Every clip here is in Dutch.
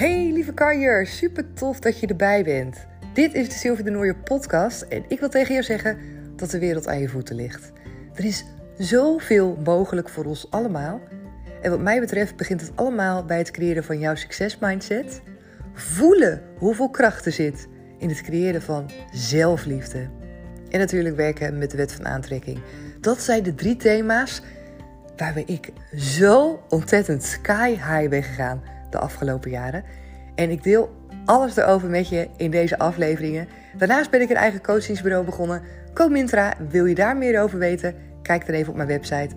Hey lieve kanjer, super tof dat je erbij bent. Dit is de Sylvie de Nooier podcast en ik wil tegen jou zeggen dat de wereld aan je voeten ligt. Er is zoveel mogelijk voor ons allemaal. En wat mij betreft begint het allemaal bij het creëren van jouw succesmindset. Voelen hoeveel kracht er zit in het creëren van zelfliefde. En natuurlijk werken met de wet van aantrekking. Dat zijn de drie thema's waar ik zo ontzettend sky high ben gegaan de afgelopen jaren. En ik deel alles erover met je in deze afleveringen. Daarnaast ben ik een eigen coachingsbureau begonnen. Comintra, wil je daar meer over weten? Kijk dan even op mijn website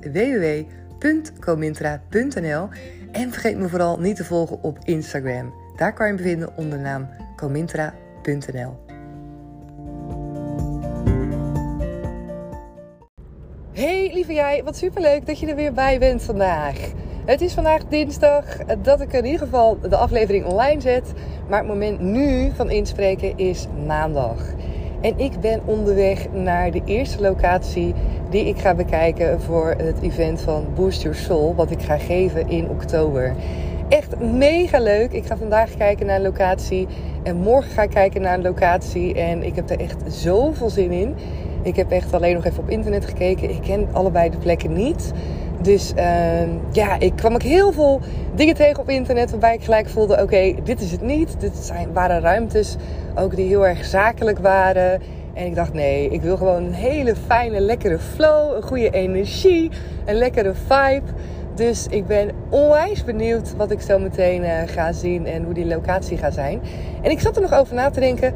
www.comintra.nl. En vergeet me vooral niet te volgen op Instagram. Daar kan je me vinden onder de naam comintra.nl. Hey lieve jij, wat superleuk dat je er weer bij bent vandaag. Het is vandaag dinsdag dat ik in ieder geval de aflevering online zet. Maar het moment nu van inspreken is maandag. En ik ben onderweg naar de eerste locatie die ik ga bekijken voor het event van Boost Your Soul. Wat ik ga geven in oktober. Echt mega leuk. Ik ga vandaag kijken naar een locatie. En morgen ga ik kijken naar een locatie. En ik heb er echt zoveel zin in. Ik heb echt alleen nog even op internet gekeken. Ik ken allebei de plekken niet. Dus uh, ja, ik kwam ook heel veel dingen tegen op internet waarbij ik gelijk voelde: oké, dit is het niet. Dit zijn, waren ruimtes ook die heel erg zakelijk waren. En ik dacht: nee, ik wil gewoon een hele fijne, lekkere flow, een goede energie, een lekkere vibe. Dus ik ben onwijs benieuwd wat ik zo meteen uh, ga zien en hoe die locatie gaat zijn. En ik zat er nog over na te denken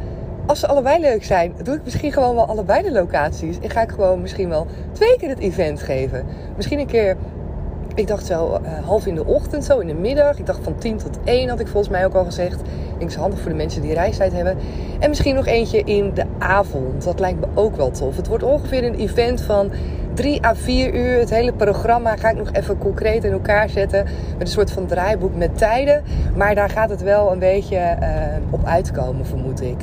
als ze allebei leuk zijn, doe ik misschien gewoon wel allebei de locaties. En ga ik gewoon misschien wel twee keer het event geven. Misschien een keer, ik dacht zo uh, half in de ochtend, zo in de middag. Ik dacht van 10 tot 1 had ik volgens mij ook al gezegd. Ik handig voor de mensen die reistijd hebben. En misschien nog eentje in de avond. Dat lijkt me ook wel tof. Het wordt ongeveer een event van 3 à 4 uur. Het hele programma ga ik nog even concreet in elkaar zetten. Met een soort van draaiboek met tijden. Maar daar gaat het wel een beetje uh, op uitkomen, vermoed ik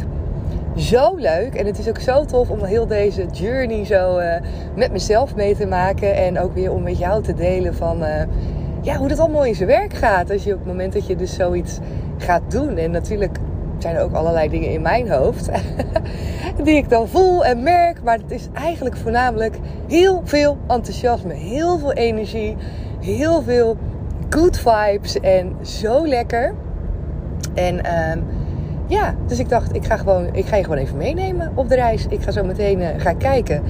zo leuk. En het is ook zo tof om heel deze journey zo uh, met mezelf mee te maken. En ook weer om met jou te delen van uh, ja, hoe dat allemaal in zijn werk gaat. Als je op het moment dat je dus zoiets gaat doen. En natuurlijk zijn er ook allerlei dingen in mijn hoofd. die ik dan voel en merk. Maar het is eigenlijk voornamelijk heel veel enthousiasme. Heel veel energie. Heel veel good vibes. En zo lekker. En... Uh, ja, dus ik dacht, ik ga, gewoon, ik ga je gewoon even meenemen op de reis. Ik ga zo meteen uh, gaan kijken.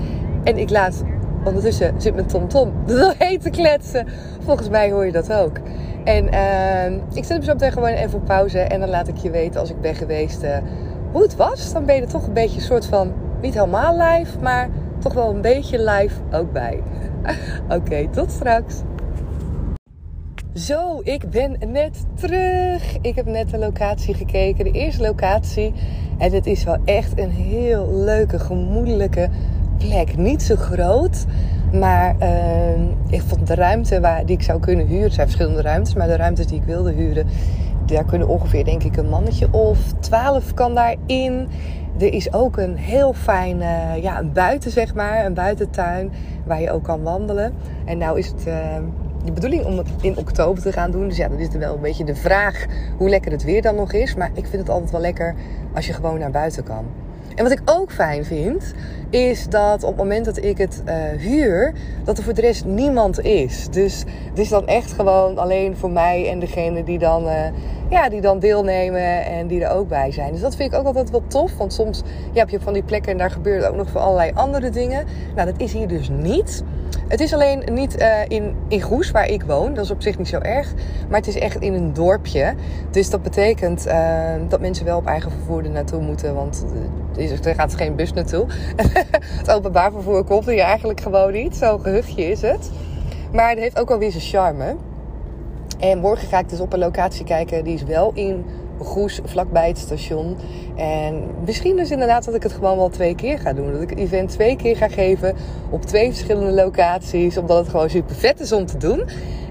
En ik laat, ondertussen zit mijn TomTom doorheen te kletsen. Volgens mij hoor je dat ook. En uh, ik zet hem zo meteen gewoon even op pauze. En dan laat ik je weten als ik ben geweest uh, hoe het was. Dan ben je er toch een beetje een soort van, niet helemaal live, maar toch wel een beetje live ook bij. Oké, tot straks. Zo, ik ben net terug. Ik heb net de locatie gekeken, de eerste locatie. En het is wel echt een heel leuke, gemoedelijke plek. Niet zo groot, maar uh, ik vond de ruimte waar, die ik zou kunnen huren. Er zijn verschillende ruimtes, maar de ruimtes die ik wilde huren, daar kunnen ongeveer denk ik een mannetje of twaalf kan daarin. Er is ook een heel fijn, uh, ja, een buiten zeg maar, een buitentuin waar je ook kan wandelen. En nou is het... Uh, de bedoeling om het in oktober te gaan doen. Dus ja, dan is er wel een beetje de vraag hoe lekker het weer dan nog is. Maar ik vind het altijd wel lekker als je gewoon naar buiten kan. En wat ik ook fijn vind, is dat op het moment dat ik het uh, huur, dat er voor de rest niemand is. Dus het is dan echt gewoon alleen voor mij en degene die dan, uh, ja, die dan deelnemen en die er ook bij zijn. Dus dat vind ik ook altijd wel tof. Want soms ja, heb je van die plekken en daar gebeurt ook nog voor allerlei andere dingen. Nou, dat is hier dus niet. Het is alleen niet uh, in, in Goes, waar ik woon. Dat is op zich niet zo erg. Maar het is echt in een dorpje. Dus dat betekent uh, dat mensen wel op eigen vervoer er naartoe moeten. Want er gaat geen bus naartoe. het openbaar vervoer komt hier eigenlijk gewoon niet. Zo'n gehuchtje is het. Maar het heeft ook alweer zijn charme. En morgen ga ik dus op een locatie kijken. Die is wel in Goes, vlakbij het station. En misschien dus inderdaad dat ik het gewoon wel twee keer ga doen. Dat ik het event twee keer ga geven op twee verschillende locaties. Omdat het gewoon super vet is om te doen.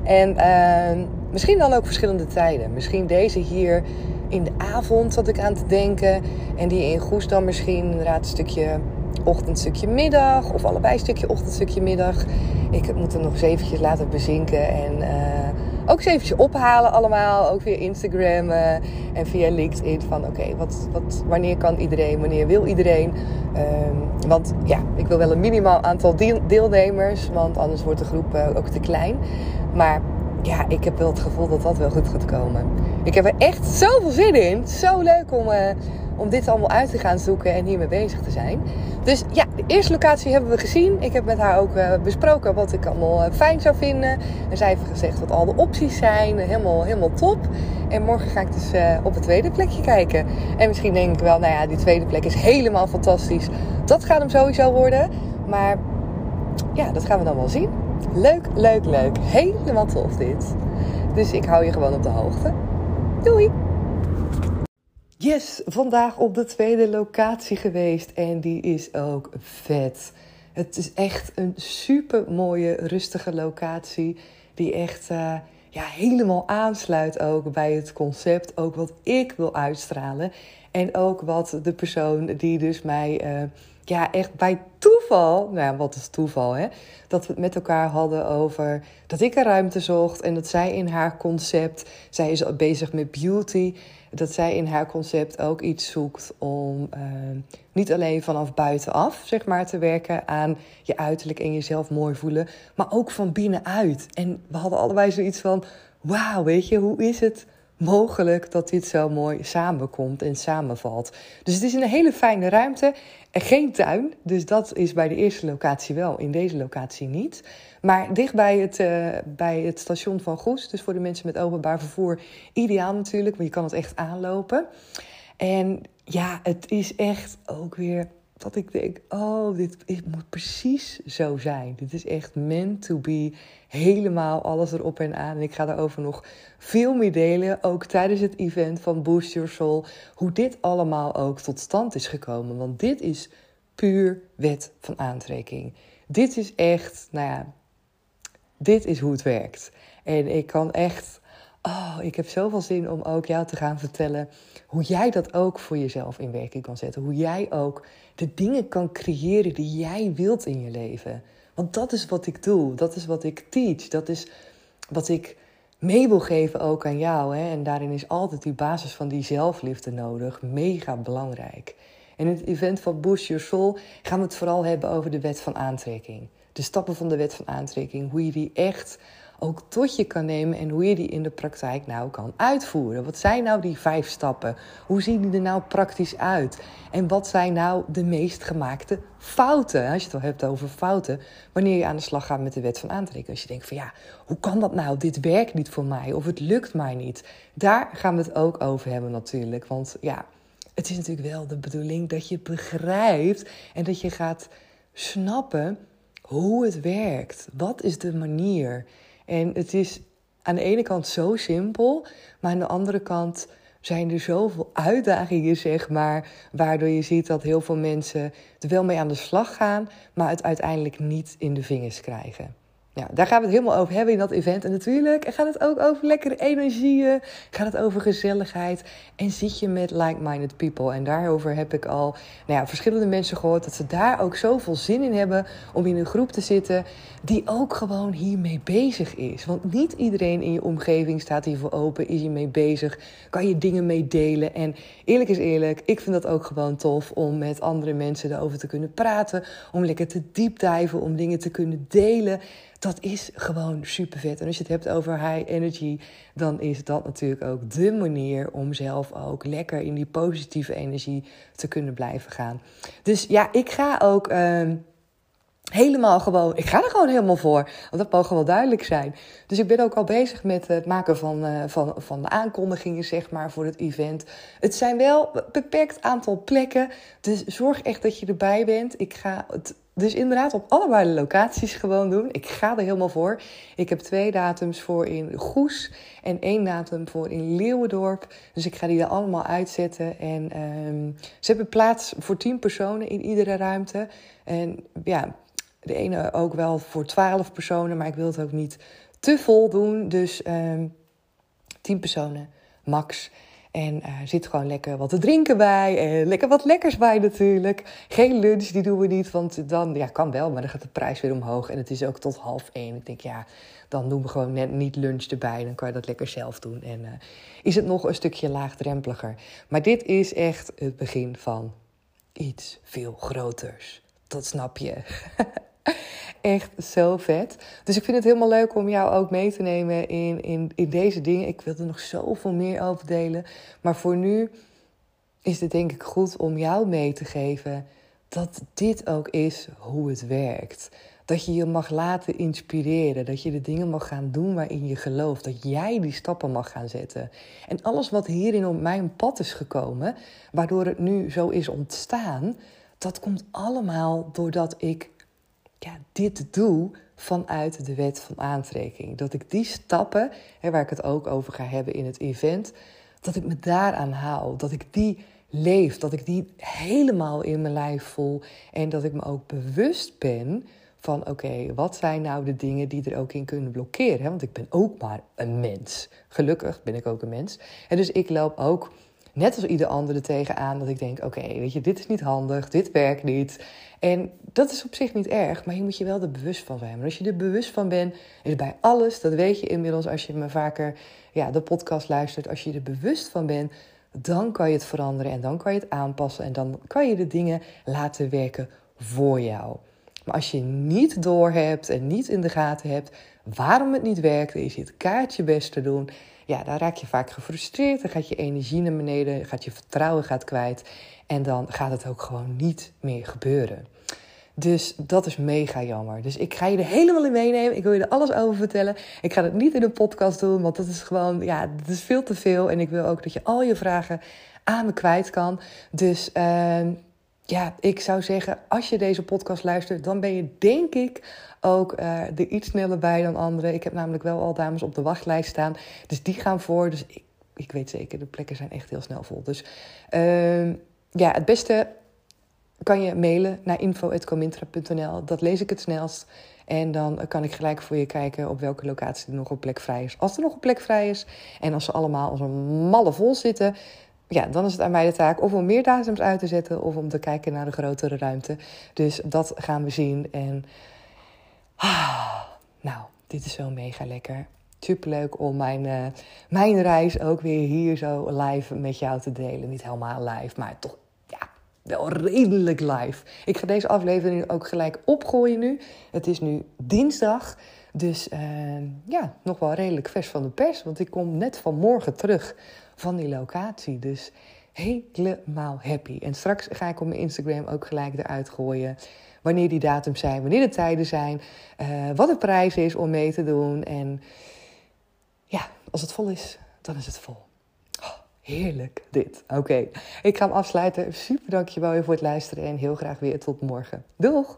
En uh, misschien dan ook verschillende tijden. Misschien deze hier in de avond zat ik aan te denken. En die in Goes dan misschien inderdaad een stukje ochtend, stukje middag. Of allebei een stukje ochtend, stukje middag. Ik moet er nog eens eventjes laten bezinken. En uh, ook eens eventjes ophalen allemaal. Ook via Instagram uh, en via LinkedIn. Van oké, wat, wat, wanneer kan iedereen? Wanneer wil iedereen? Um, want ja, ik wil wel een minimaal aantal deelnemers. Want anders wordt de groep uh, ook te klein. Maar ja, ik heb wel het gevoel dat dat wel goed gaat komen. Ik heb er echt zoveel zin in. Zo leuk om, uh, om dit allemaal uit te gaan zoeken en hiermee bezig te zijn. Dus ja, de eerste locatie hebben we gezien. Ik heb met haar ook uh, besproken wat ik allemaal uh, fijn zou vinden. En zij heeft gezegd wat al de opties zijn. Helemaal, helemaal top. En morgen ga ik dus op het tweede plekje kijken. En misschien denk ik wel, nou ja, die tweede plek is helemaal fantastisch. Dat gaat hem sowieso worden. Maar ja, dat gaan we dan wel zien. Leuk, leuk, leuk. Helemaal tof dit. Dus ik hou je gewoon op de hoogte. Doei! Yes, vandaag op de tweede locatie geweest en die is ook vet. Het is echt een super mooie, rustige locatie die echt uh, ja, helemaal aansluit ook bij het concept, ook wat ik wil uitstralen en ook wat de persoon die dus mij uh, ja, echt bij toeval, nou wat is toeval, hè? Dat we het met elkaar hadden over dat ik een ruimte zocht en dat zij in haar concept, zij is bezig met beauty, dat zij in haar concept ook iets zoekt om uh, niet alleen vanaf buitenaf, zeg maar, te werken aan je uiterlijk en jezelf mooi voelen, maar ook van binnenuit. En we hadden allebei zoiets van: wauw, weet je, hoe is het? Mogelijk dat dit zo mooi samenkomt en samenvalt. Dus het is een hele fijne ruimte. En geen tuin, dus dat is bij de eerste locatie wel, in deze locatie niet. Maar dicht bij het, uh, bij het station van Goes, dus voor de mensen met openbaar vervoer, ideaal natuurlijk, want je kan het echt aanlopen. En ja, het is echt ook weer dat ik denk: oh, dit, moet precies zo zijn. Dit is echt meant to be. Helemaal alles erop en aan. En ik ga daarover nog veel meer delen. Ook tijdens het event van Boost Your Soul. Hoe dit allemaal ook tot stand is gekomen. Want dit is puur wet van aantrekking. Dit is echt, nou ja, dit is hoe het werkt. En ik kan echt Oh, ik heb zoveel zin om ook jou te gaan vertellen hoe jij dat ook voor jezelf in werking kan zetten. Hoe jij ook de dingen kan creëren die jij wilt in je leven. Want dat is wat ik doe, dat is wat ik teach, dat is wat ik mee wil geven ook aan jou. Hè? En daarin is altijd die basis van die zelfliefde nodig, mega belangrijk. In het event van Boost Your Soul gaan we het vooral hebben over de wet van aantrekking. De stappen van de wet van aantrekking, hoe je die echt ook tot je kan nemen en hoe je die in de praktijk nou kan uitvoeren. Wat zijn nou die vijf stappen? Hoe zien die er nou praktisch uit? En wat zijn nou de meest gemaakte fouten? Als je het al hebt over fouten, wanneer je aan de slag gaat met de wet van aantrekking. Als je denkt van ja, hoe kan dat nou? Dit werkt niet voor mij of het lukt mij niet. Daar gaan we het ook over hebben natuurlijk. Want ja, het is natuurlijk wel de bedoeling dat je begrijpt en dat je gaat snappen hoe het werkt. Wat is de manier? En het is aan de ene kant zo simpel, maar aan de andere kant zijn er zoveel uitdagingen, zeg maar, waardoor je ziet dat heel veel mensen er wel mee aan de slag gaan, maar het uiteindelijk niet in de vingers krijgen. Ja, daar gaan we het helemaal over hebben in dat event. En natuurlijk gaat het ook over lekkere energieën. Gaat het over gezelligheid. En zit je met like-minded people. En daarover heb ik al nou ja, verschillende mensen gehoord. Dat ze daar ook zoveel zin in hebben om in een groep te zitten. Die ook gewoon hiermee bezig is. Want niet iedereen in je omgeving staat hiervoor open. Is hiermee bezig. Kan je dingen mee delen. En eerlijk is eerlijk. Ik vind dat ook gewoon tof om met andere mensen erover te kunnen praten. Om lekker te diepdijven. Om dingen te kunnen delen dat is gewoon super vet. En als je het hebt over high energy, dan is dat natuurlijk ook de manier om zelf ook lekker in die positieve energie te kunnen blijven gaan. Dus ja, ik ga ook. Uh, helemaal gewoon, ik ga er gewoon helemaal voor. Want dat mag wel duidelijk zijn. Dus ik ben ook al bezig met het maken van, uh, van, van de aankondigingen, zeg maar, voor het event. Het zijn wel een beperkt aantal plekken. Dus zorg echt dat je erbij bent. Ik ga het dus inderdaad op allebei de locaties gewoon doen. Ik ga er helemaal voor. Ik heb twee datums voor in Goes en één datum voor in Leeuwendorp. Dus ik ga die er allemaal uitzetten. En um, ze hebben plaats voor tien personen in iedere ruimte. En ja, de ene ook wel voor twaalf personen, maar ik wil het ook niet te vol doen. Dus um, tien personen, max. En uh, zit gewoon lekker wat te drinken bij. En lekker wat lekkers bij natuurlijk. Geen lunch, die doen we niet. Want dan, ja, kan wel, maar dan gaat de prijs weer omhoog. En het is ook tot half één. Ik denk, ja, dan doen we gewoon net niet lunch erbij. Dan kan je dat lekker zelf doen. En uh, is het nog een stukje laagdrempeliger. Maar dit is echt het begin van iets veel groters. Dat snap je. Echt zo vet. Dus ik vind het helemaal leuk om jou ook mee te nemen in, in, in deze dingen. Ik wil er nog zoveel meer over delen. Maar voor nu is het denk ik goed om jou mee te geven dat dit ook is hoe het werkt. Dat je je mag laten inspireren. Dat je de dingen mag gaan doen waarin je gelooft. Dat jij die stappen mag gaan zetten. En alles wat hierin op mijn pad is gekomen, waardoor het nu zo is ontstaan, dat komt allemaal doordat ik ja, dit doe vanuit de wet van aantrekking. Dat ik die stappen, hè, waar ik het ook over ga hebben in het event, dat ik me daaraan hou. Dat ik die leef, dat ik die helemaal in mijn lijf voel. En dat ik me ook bewust ben van oké, wat zijn nou de dingen die er ook in kunnen blokkeren? Want ik ben ook maar een mens. Gelukkig ben ik ook een mens. En dus ik loop ook net als ieder andere tegenaan dat ik denk: oké, weet je, dit is niet handig, dit werkt niet. En dat is op zich niet erg, maar je moet je wel er bewust van zijn. Maar als je er bewust van bent, is bij alles, dat weet je inmiddels als je me vaker ja, de podcast luistert, als je er bewust van bent, dan kan je het veranderen en dan kan je het aanpassen en dan kan je de dingen laten werken voor jou. Maar als je niet doorhebt en niet in de gaten hebt waarom het niet werkt, en je zit kaartje best te doen, ja, dan raak je vaak gefrustreerd. Dan gaat je energie naar beneden, gaat je vertrouwen gaat kwijt. En dan gaat het ook gewoon niet meer gebeuren. Dus dat is mega jammer. Dus ik ga je er helemaal in meenemen. Ik wil je er alles over vertellen. Ik ga het niet in een podcast doen, want dat is gewoon, ja, dat is veel te veel. En ik wil ook dat je al je vragen aan me kwijt kan. Dus uh, ja, ik zou zeggen, als je deze podcast luistert, dan ben je denk ik ook uh, er iets sneller bij dan anderen. Ik heb namelijk wel al dames op de wachtlijst staan. Dus die gaan voor. Dus ik, ik weet zeker, de plekken zijn echt heel snel vol. Dus uh, ja, het beste kan je mailen naar info.comintra.nl. Dat lees ik het snelst. En dan kan ik gelijk voor je kijken op welke locatie er nog een plek vrij is. Als er nog een plek vrij is. En als ze allemaal als een malle vol zitten, ja, dan is het aan mij de taak of om meer datums uit te zetten of om te kijken naar de grotere ruimte. Dus dat gaan we zien. En ah, nou, dit is zo mega lekker. Superleuk om mijn, uh, mijn reis ook weer hier zo live met jou te delen. Niet helemaal live, maar toch ja, wel redelijk live. Ik ga deze aflevering ook gelijk opgooien nu. Het is nu dinsdag. Dus uh, ja, nog wel redelijk vers van de pers. Want ik kom net vanmorgen terug van die locatie. Dus helemaal happy. En straks ga ik op mijn Instagram ook gelijk eruit gooien. Wanneer die datums zijn, wanneer de tijden zijn. Uh, wat de prijs is om mee te doen. En ja, als het vol is, dan is het vol. Oh, heerlijk dit. Oké, ik ga hem afsluiten. Super dankjewel voor het luisteren. En heel graag weer tot morgen. Doeg!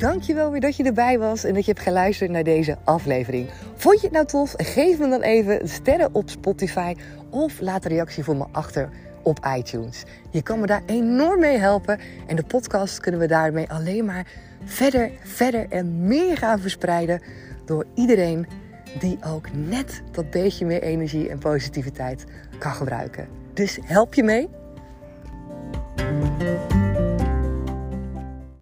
Dankjewel weer dat je erbij was en dat je hebt geluisterd naar deze aflevering. Vond je het nou tof? Geef me dan even sterren op Spotify of laat een reactie voor me achter op iTunes. Je kan me daar enorm mee helpen en de podcast kunnen we daarmee alleen maar verder, verder en meer gaan verspreiden door iedereen die ook net dat beetje meer energie en positiviteit kan gebruiken. Dus help je mee?